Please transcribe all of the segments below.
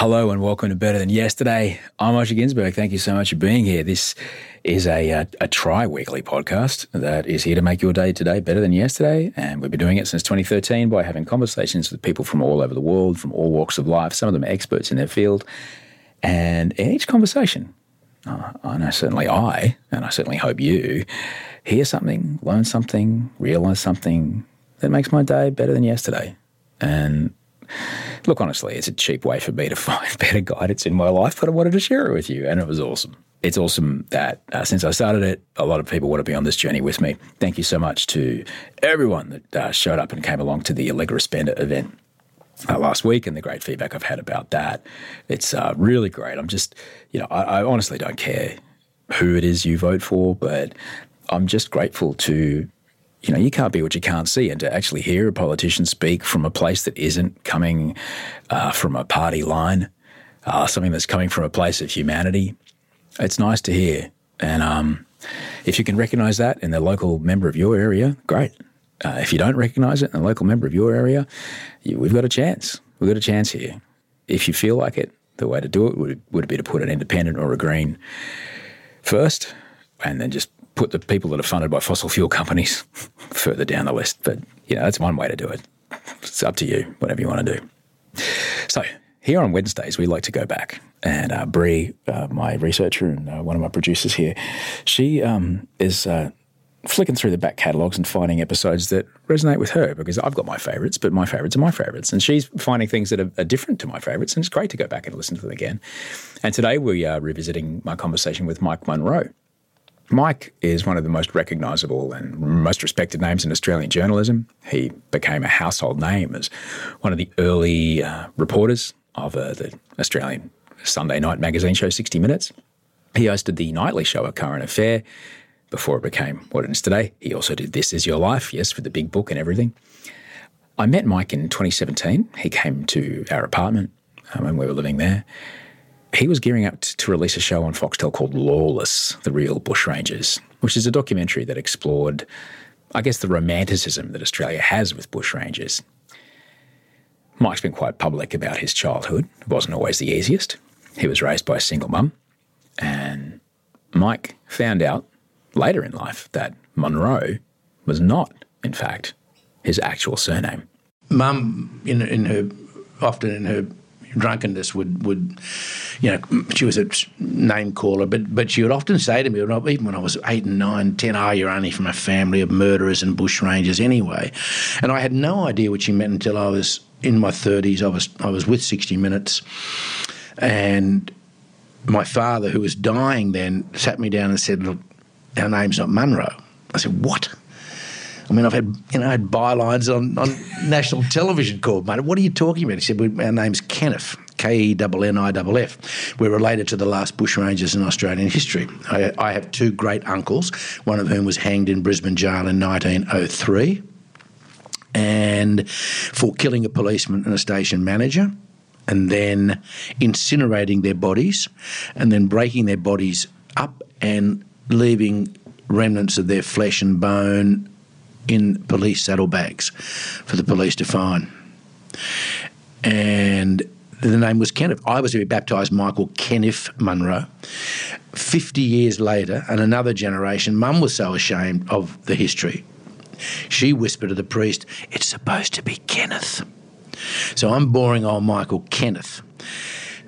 Hello and welcome to Better Than Yesterday. I'm Osher Günsberg. Thank you so much for being here. This is a, a, a tri weekly podcast that is here to make your day today better than yesterday. And we've been doing it since 2013 by having conversations with people from all over the world, from all walks of life. Some of them experts in their field. And in each conversation, uh, I know certainly I, and I certainly hope you, hear something, learn something, realize something that makes my day better than yesterday. And look, honestly, it's a cheap way for me to find better guidance in my life, but I wanted to share it with you, and it was awesome. It's awesome that uh, since I started it, a lot of people want to be on this journey with me. Thank you so much to everyone that uh, showed up and came along to the Allegra Spender event. Uh, last week and the great feedback I've had about that. It's uh, really great. I'm just, you know, I, I honestly don't care who it is you vote for, but I'm just grateful to you know, you can't be what you can't see. And to actually hear a politician speak from a place that isn't coming uh, from a party line, uh, something that's coming from a place of humanity, it's nice to hear. And um, if you can recognize that in the local member of your area, great. Uh, if you don't recognize it in the local member of your area, you, we've got a chance. We've got a chance here. If you feel like it, the way to do it would, would be to put an independent or a green first and then just put the people that are funded by fossil fuel companies further down the list. But, you know, that's one way to do it. It's up to you, whatever you want to do. So, here on Wednesdays, we like to go back. And uh, Bree, uh, my researcher and uh, one of my producers here, she um, is uh, flicking through the back catalogues and finding episodes that resonate with her because I've got my favourites, but my favourites are my favourites. And she's finding things that are, are, different to my favourites. And it's great to go back and listen to them again. And today we are revisiting my conversation with Mike Munro. Mike is one of the most recognisable and most respected names in Australian journalism. He became a household name as one of the early uh, reporters of uh, the Australian Sunday night magazine show 60 Minutes. He hosted the nightly show A Current Affair before it became what it is today. He also did This Is Your Life, yes, with the big book and everything. I met Mike in 2017. He came to our apartment um, when we were living there he was gearing up to release a show on Foxtel called Lawless, The Real Bushrangers, which is a documentary that explored, I guess, the romanticism that Australia has with bushrangers. Mike's been quite public about his childhood. It wasn't always the easiest. He was raised by a single mum. And Mike found out later in life that Munro was not, in fact, his actual surname. Mum, in, in her, often in her drunkenness would, would you know, she was a name caller, but but she would often say to me, even when I was eight and nine, ten, oh, you're only from a family of murderers and bushrangers anyway. And I had no idea what she meant until I was in my 30s. I was, I was with 60 Minutes and my father, who was dying then, sat me down and said, look, our name's not Munro. I said, what? I mean, I've had you know had bylines on, on national television called, mate. What are you talking about? He said, our name's Kenniff. K E N N I F. We're related to the last bushrangers in Australian history. I, I have two great uncles, one of whom was hanged in Brisbane jail in 1903 and for killing a policeman and a station manager, and then incinerating their bodies, and then breaking their bodies up and leaving remnants of their flesh and bone in police saddlebags for the police to find. And the name was Kenniff. I was to be baptised Michael Kenniff Munro. 50 years later, and another generation, Mum was so ashamed of the history. She whispered to the priest, It's supposed to be Kenneth. So I'm boring old Michael Kenneth.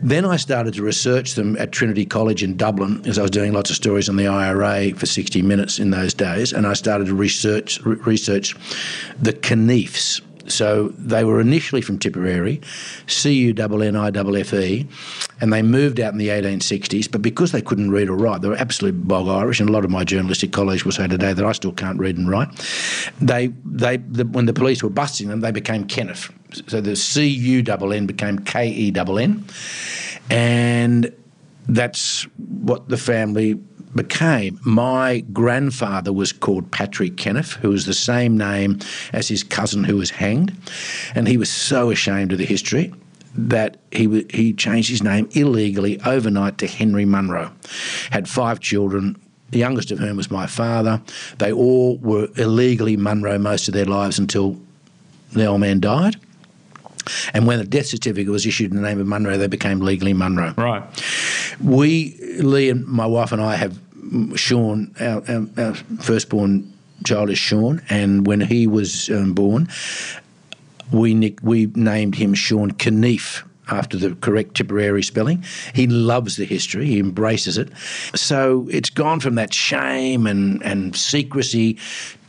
Then I started to research them at Trinity College in Dublin, as I was doing lots of stories on the IRA for 60 Minutes in those days, and I started to research re- research the Cunniffes. So they were initially from Tipperary, C U N N I F F E, and they moved out in the 1860s. But because they couldn't read or write, they were absolutely bog Irish, and a lot of my journalistic colleagues will say today that I still can't read and write. They, they, the, when the police were busting them, they became Kenniff. So the C U N N became K E N N, and that's what the family became. My grandfather was called Patrick Kenniff, who was the same name as his cousin who was hanged, and he was so ashamed of the history that he he changed his name illegally overnight to Henry Munro. Had five children. The youngest of whom was my father. They all were illegally Munro most of their lives until the old man died. And when the death certificate was issued in the name of Munro, they became legally Munro. Right. We, Lee and my wife and I, have Sean, our, our, our firstborn child is Sean, and when he was um, born, we nick, we named him Sean Cunniffe after the correct Tipperary spelling. He loves the history, he embraces it. So it's gone from that shame and, and secrecy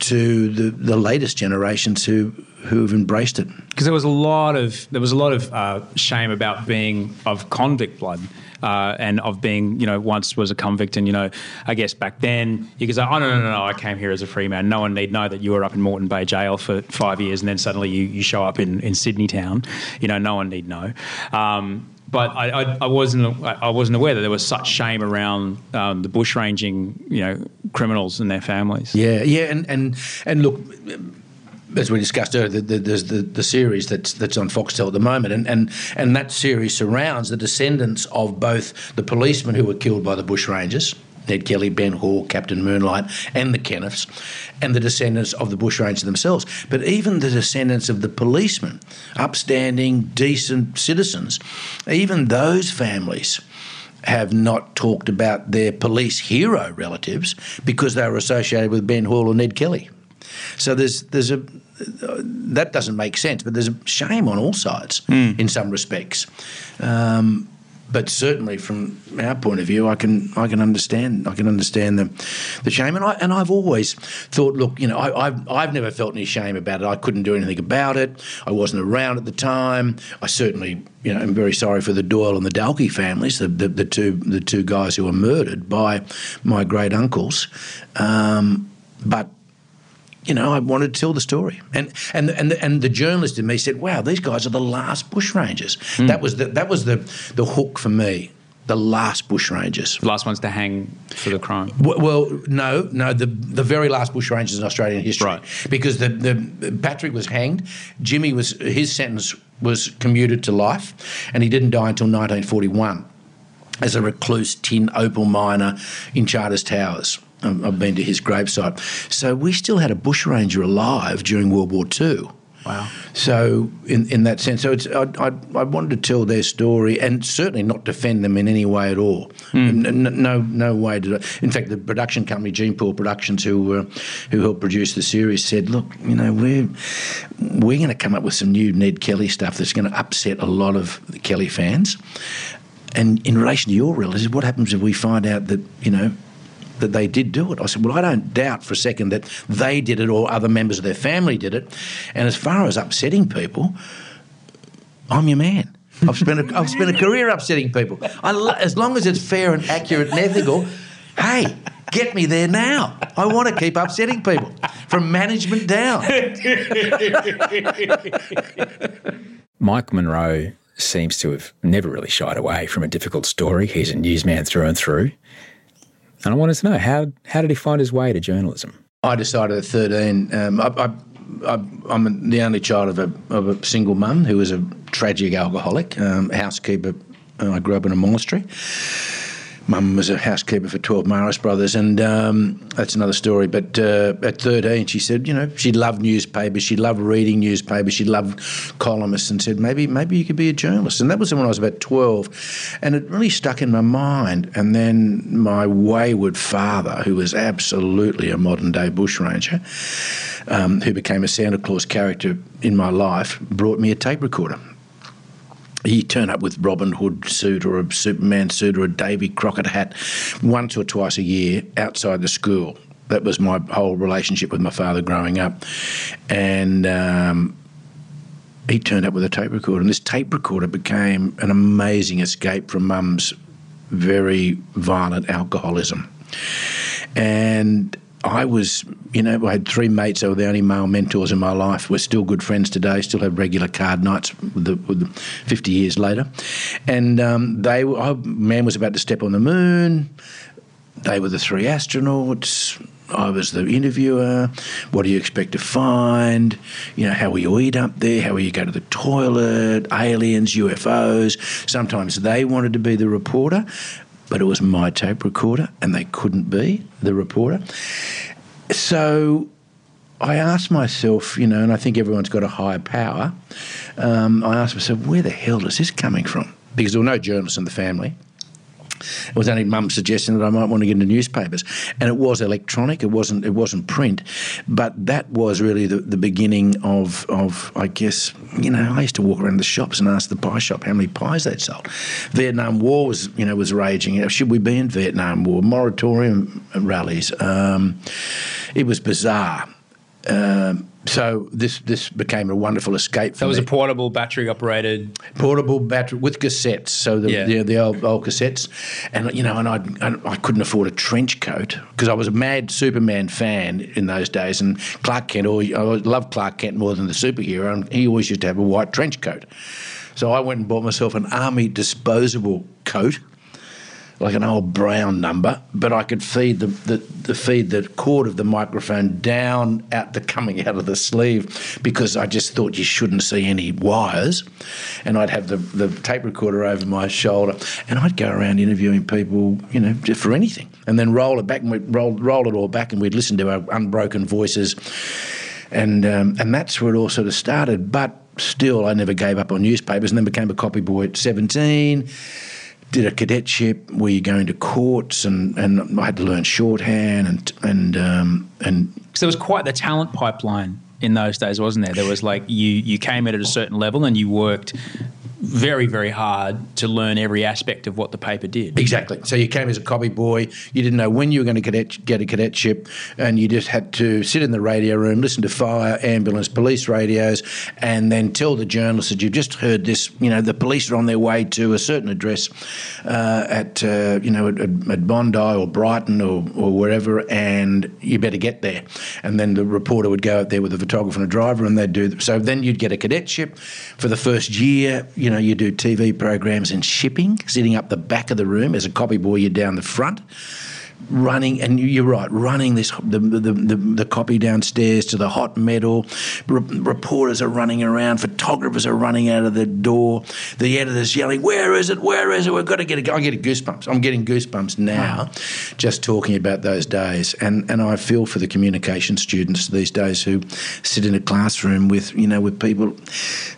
to the, the latest generations who who've embraced it. Because there was a lot of there was a lot of uh, shame about being of convict blood. Uh, and of being, you know, once was a convict, and you know, I guess back then you could say, "Oh no, no, no, no! I came here as a free man. No one need know that you were up in Moreton Bay Jail for five years, and then suddenly you, you show up in, in Sydney town. You know, no one need know." Um, but I, I, I, wasn't I wasn't aware that there was such shame around um, the bushranging, you know, criminals and their families. Yeah, yeah, and and and look as we discussed earlier, there's the, the series that's that's on Foxtel at the moment, and, and and that series surrounds the descendants of both the policemen who were killed by the bushrangers, Ned Kelly, Ben Hall, Captain Moonlight, and the Kenniffs, and the descendants of the bushrangers themselves. But even the descendants of the policemen, upstanding, decent citizens, even those families have not talked about their police hero relatives because they were associated with Ben Hall or Ned Kelly. So there's there's a that doesn't make sense, but there's a shame on all sides mm. in some respects. Um, but certainly from our point of view, I can I can understand I can understand the the shame, and I and I've always thought, look, you know, I, have I've never felt any shame about it. I couldn't do anything about it. I wasn't around at the time. I certainly, you know, am very sorry for the Doyle and the Dahlke families, the the, the two the two guys who were murdered by my great uncles. Um, but you know, I wanted to tell the story. And and and the, and the journalist in me said, "Wow, these guys are the last bushrangers." Mm. That was the that was the the hook for me. The last bushrangers, the last ones to hang for the crime. Well, well, no, no, the the very last bushrangers in Australian history, right? Because the the Patrick was hanged, Jimmy was his sentence was commuted to life, and he didn't die until 1941 as a recluse tin opal miner in Charters Towers. I've been to his gravesite. So we still had a bushranger alive during World War II. Wow. So, in, in that sense, so it's, I, I, I, wanted to tell their story and certainly not defend them in any way at all. Mm. No, no, no way did I. In fact, the production company, Gene Pool Productions, who uh, who helped produce the series, said, "Look, you know, we're we're going to come up with some new Ned Kelly stuff that's going to upset a lot of the Kelly fans." And in relation to your relatives, what happens if we find out that you know that they did do it. I said, well, I don't doubt for a second that they did it or other members of their family did it. And as far as upsetting people, I'm your man. I've spent a, I've spent a career upsetting people. As long as it's fair and accurate and ethical, hey, get me there now. I want to keep upsetting people from management down. Mike Munro seems to have never really shied away from a difficult story. He's a newsman through and through. And I wanted to know how how did he find his way to journalism? I decided at 13. Um, I, I, I, I'm the only child of a, of a single mum who was a tragic alcoholic, um, housekeeper. Uh, I grew up in a monastery. Mum was a housekeeper for 12 Marist brothers, and um, that's another story. But uh, at 13, she said, you know, she loved newspapers, she loved reading newspapers, she loved columnists, and said, maybe, maybe you could be a journalist. And that was when I was about 12, and it really stuck in my mind. And then my wayward father, who was absolutely a modern day bushranger, um, who became a Santa Claus character in my life, brought me a tape recorder he turn up with Robin Hood suit or a Superman suit or a Davy Crockett hat once or twice a year outside the school. That was my whole relationship with my father growing up, and um, he turned up with a tape recorder, and this tape recorder became an amazing escape from Mum's very violent alcoholism, and I was, you know, I had three mates that were the only male mentors in my life. We're still good friends today, still have regular card nights with the, with the 50 years later. And um, they man was about to step on the moon. They were the three astronauts. I was the interviewer. What do you expect to find? You know, how will you eat up there? How will you go to the toilet? Aliens, UFOs. Sometimes they wanted to be the reporter but it was my tape recorder and they couldn't be the reporter. So I asked myself, you know, and I think everyone's got a higher power. Um, I asked myself, where the hell is this coming from? Because there were no journalists in the family. It was only mum suggesting that I might want to get into newspapers, and it was electronic. It wasn't. It wasn't print, but that was really the, the beginning of of I guess you know I used to walk around the shops and ask the pie shop how many pies they'd sold. Vietnam War was you know was raging. Should we be in Vietnam War? Moratorium rallies. Um, it was bizarre. Um, so this this became a wonderful escape. It was me. a portable battery operated portable battery with cassettes. So the yeah. the, the, old, old cassettes, and you know, and I I couldn't afford a trench coat because I was a mad Superman fan in those days, and Clark Kent. Or I loved Clark Kent more than the superhero, and he always used to have a white trench coat. So I went and bought myself an army disposable coat like an old brown number, but I could feed the, the, the, feed the cord of the microphone down out the coming out of the sleeve because I just thought you shouldn't see any wires, and I'd have the, the tape recorder over my shoulder, and I'd go around interviewing people, you know, just for anything, and then roll it back and we'd roll roll it all back, and we'd listen to our unbroken voices, and um, and that's where it all sort of started, but. Still, I never gave up on newspapers and then became a copy boy at 17 did a cadetship where you go into courts, and, and I had to learn shorthand and and um, and. So there was quite the talent pipeline in those days, wasn't there? There was like you you came in at a certain level and you worked very, very hard to learn every aspect of what the paper did. Exactly. So you came as a copy boy. You didn't know when you were going to cadet, get a cadetship, and you just had to sit in the radio room, listen to fire, ambulance, police radios, and then tell the journalists that you've just heard this. You know, the police are on their way to a certain address uh, at uh, you know at, at, Bondi or Brighton or, or wherever, and you better get there. And then the reporter would go out there with a photographer and a driver, and they'd do. So then you'd get a cadetship for the first year. You know know, you do TV programs in shipping, sitting up the back of the room as a copy boy, you're down the front running, and you're right, running this the the, the, the copy downstairs to the hot metal. reporters are running around, photographers are running out of the door. The editor's yelling, "Where is it? Where is it? We've got to get it." I'm getting goosebumps. I'm getting goosebumps now, uh-huh. just talking about those days, and and I feel for the communication students these days who sit in a classroom with you know with people.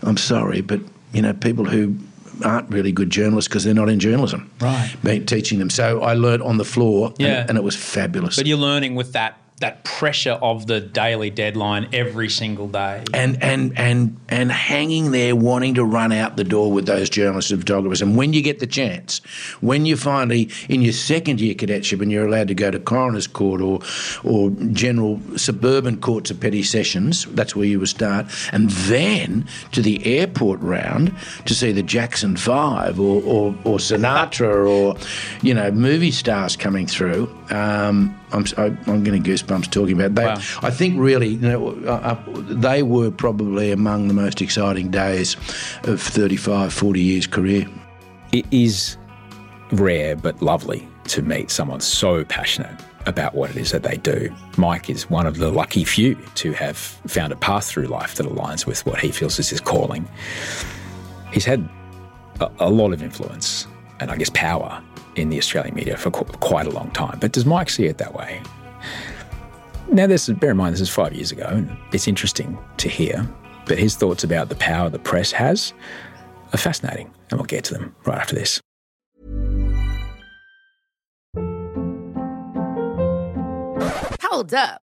I'm sorry, but you know people who aren't really good journalists because they're not in journalism. Right. Being, teaching them. So I learned on the floor yeah. and, and, it was fabulous. But you're learning with that that pressure of the daily deadline every single day. And and and and hanging there wanting to run out the door with those journalists and photographers. And when you get the chance, when you finally in your second year cadetship and you're allowed to go to coroner's court or or general suburban courts of petty sessions, that's where you would start. And then to the airport round to see the Jackson Five or or, or Sinatra or you know movie stars coming through. Um, I'm, I'm getting goosebumps talking about. that. wow. I think really, you know, uh, uh, they were probably among the most exciting days of 35, 40 years career. It is rare but lovely to meet someone so passionate about what it is that they do. Mike is one of the lucky few to have found a path through life that aligns with what he feels is his calling. He's had a, a lot of influence and I guess power in the Australian media for qu- quite a long time. But does Mike see it that way? Now, this bear in mind this is five years ago, and it's interesting to hear. But his thoughts about the power the press has are fascinating, and we'll get to them right after this. Hold up.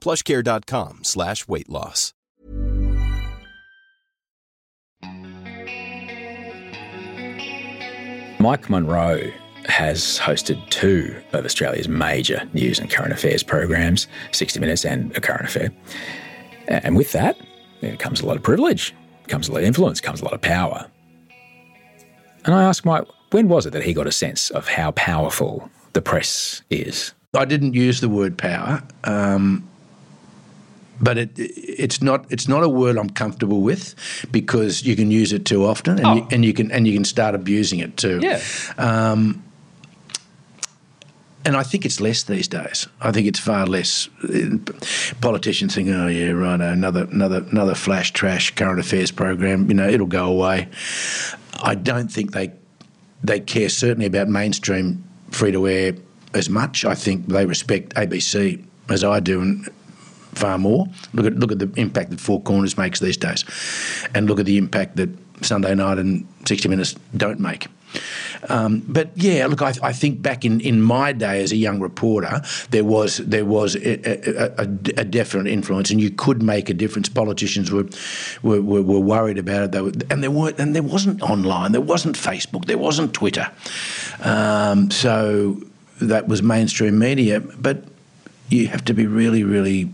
plushcare.com slash weight loss. Mike Munro has hosted two of Australia's major news and current affairs programs, 60 Minutes and A Current Affair. And with that, it comes a lot of privilege, comes a lot of influence, comes a lot of power. And I asked Mike, when was it that he got a sense of how powerful the press is? I didn't use the word power, um, but it, it's not it's not a word I'm comfortable with because you can use it too often, and, Oh. you, and you can and you can start abusing it too. Yeah. Um, and I think it's less these days. I think it's far less. Politicians think, "Oh yeah, right, another another another flash trash current affairs program. You know, it'll go away." I don't think they they care certainly about mainstream free to air as much. I think they respect ABC as I do, and far more. Look at look at the impact that Four Corners makes these days, and look at the impact that Sunday Night and 60 Minutes don't make. Um, but yeah, look, I, I think back in, in my day as a young reporter, there was there was a, a, a, definite influence, and you could make a difference. Politicians were were, were, were worried about it, they were, and there weren't, and there wasn't online, there wasn't Facebook, there wasn't Twitter, um, so that was mainstream media. But you have to be really, really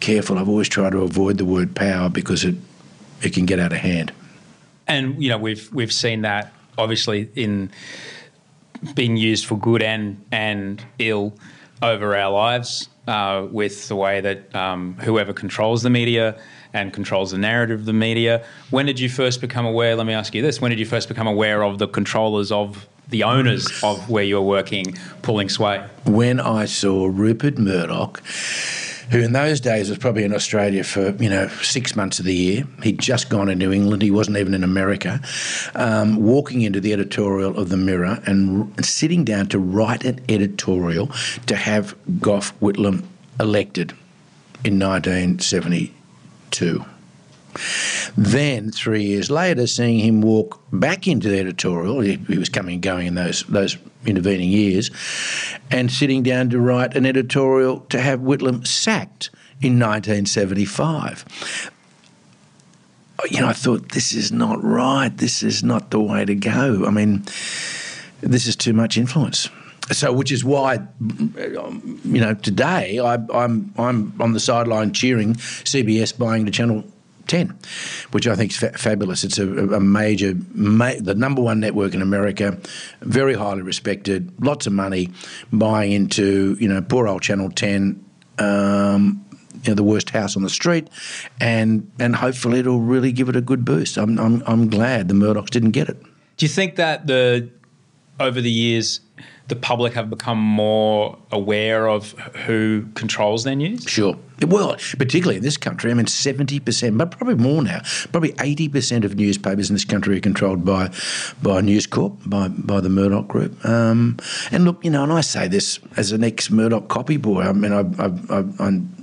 careful. I've always tried to avoid the word power because it it can get out of hand. and you know we've we've seen that obviously in being used for good and and ill over our lives uh, with the way that um, whoever controls the media and controls the narrative of the media. When did you first become aware? Let me ask you this: When did you first become aware of the controllers of the owners of where you're working pulling sway? when I saw Rupert Murdoch, who in those days was probably in Australia for you know six months of the year. He'd just gone into England. He wasn't even in America. Um, walking into the editorial of the Mirror and r- sitting down to write an editorial to have Gough Whitlam elected in 1972. Then, three years later, seeing him walk back into the editorial, he, he was coming and going in those those intervening years, and sitting down to write an editorial to have Whitlam sacked in 1975. You know, I thought this is not right. This is not the way to go. I mean, this is too much influence. So, which is why, you know, today I, I'm I'm on the sideline cheering CBS buying the channel 10, which I think is fa- fabulous. It's a, a major, ma- the number one network in America, very highly respected, lots of money, buying into you know poor old Channel 10. Um, you know, the worst house on the street, and and hopefully it'll really give it a good boost. I'm I'm, I'm glad the Murdochs didn't get it. Do you think that the over the years the public have become more aware of who controls their news? Sure. Well, particularly in this country, I mean, 70%, but probably more now, probably 80% of newspapers in this country are controlled by by News Corp, by, by the Murdoch Group. Um, and look, you know, and I say this as an ex Murdoch copy boy, I mean, I, I, I, I'm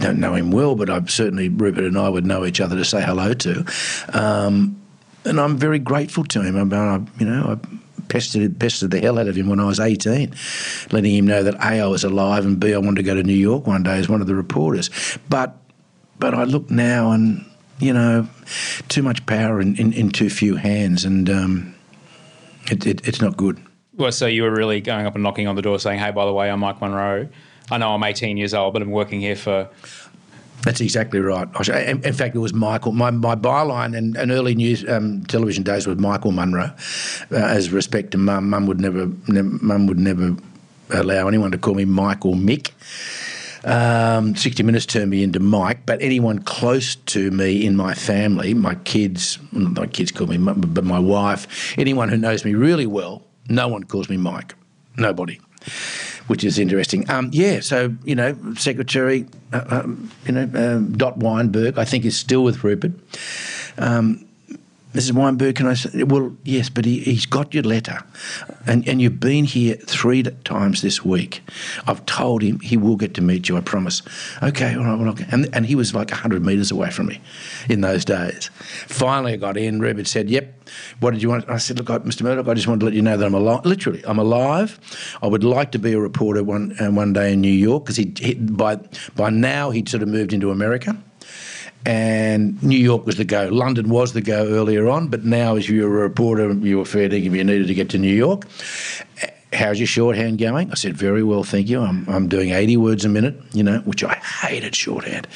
don't know him well, but I certainly Rupert and I would know each other to say hello to. Um, and I'm very grateful to him. I, you know, I pestered, pestered the hell out of him when I was 18, letting him know that A, I was alive, and B, I wanted to go to New York one day as one of the reporters. But, but I look now and, you know, too much power in, in, in too few hands, and um, it, it, it's not good. Well, so you were really going up and knocking on the door saying, hey, by the way, I'm Mike Munro. I know I'm 18 years old, but I'm working here for that's exactly right. In fact, it was Michael. My, my byline and, and early news um, television days was Michael Munro, Uh, as respect to mum, mum would never, mum would never allow anyone to call me Mike or Mick. Um, 60 Minutes turned me into Mike, but anyone close to me in my family, my kids, my kids call me, but my wife, anyone who knows me really well, no one calls me Mike. Nobody which is interesting. Um, yeah, so you know, Secretary, uh, um, you know, um, Dot Weinberg, I think is still with Rupert. Um, Mrs. Weinberg, can I say? Well, yes, but he, has got your letter. And, and you've been here three times this week. I've told him he will get to meet you, I promise. Okay, all right, well, okay. And, and he was like 100 metres away from me in those days. Finally, I got in. Rupert said, Yep, what did you want? I said, Look, Mr. Murdoch, I just wanted to let you know that I'm alive. Literally, I'm alive. I would like to be a reporter one, uh, one day in New York because he, he, by, by now he'd sort of moved into America and New York was the go. London was the go earlier on, but now, as you were a reporter, you were fair dinkum you needed to get to New York. How's your shorthand going? I said, very well, thank you. I'm, I'm doing 80 words a minute, you know, which I hated shorthand.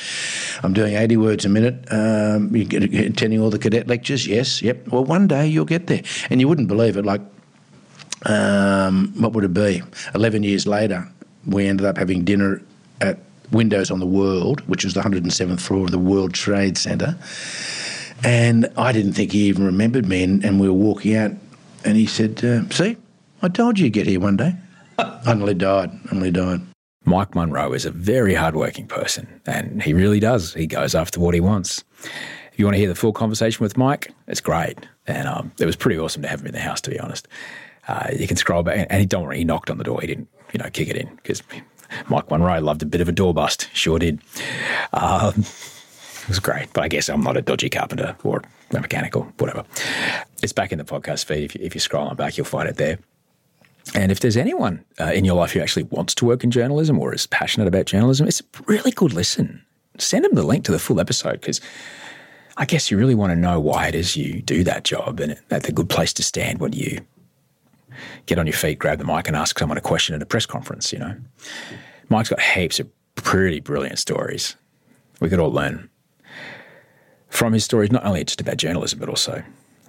I'm doing 80 words a minute. Um, you get, attending all the cadet lectures? Yes, yep. Well, one day you'll get there. And you wouldn't believe it, like, um, what would it be? 11 years later, we ended up having dinner at windows on the world, which was the 107th floor of the World Trade Center. And I didn't think he even remembered me. And, and we were walking out, and he said, uh, See, I told you you'd get here one day. I nearly died. I nearly died. Mike Munro is a very hardworking person, and he really does. He goes after what he wants. If you want to hear the full conversation with Mike, it's great. And um, it was pretty awesome to have him in the house, to be honest. Uh, you can scroll back, and he don't worry, he knocked on the door. He didn't, you know, kick it in because Mike Munro loved a bit of a door bust, sure did. Um, it was great, but I guess I'm not a dodgy carpenter or a mechanical, whatever. It's back in the podcast feed. If you, if you scroll on back, you'll find it there. And if there's anyone uh, in your life who actually wants to work in journalism or is passionate about journalism, it's a really good listen. Send them the link to the full episode because I guess you really want to know why it is you do that job and that's a good place to stand when you get on your feet, grab the mic, and ask someone a question at a press conference. You know, Mike's got heaps of pretty brilliant stories. We could all learn from his stories, not only just about journalism, but also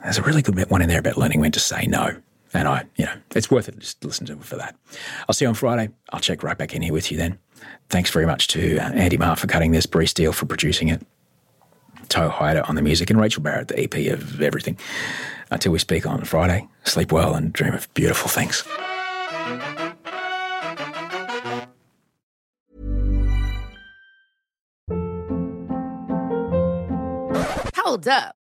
there's a really good one in there about learning when to say no. And I, you know, it's worth it just listen to it for that. I'll see you on Friday. I'll check right back in here with you then. Thanks very much to uh, Andy Marr for cutting this, Bree Steele for producing it, Toe Hyder on the music, and Rachel Barrett, the EP of everything. Until we speak on Friday, sleep well and dream of beautiful things. Hold up.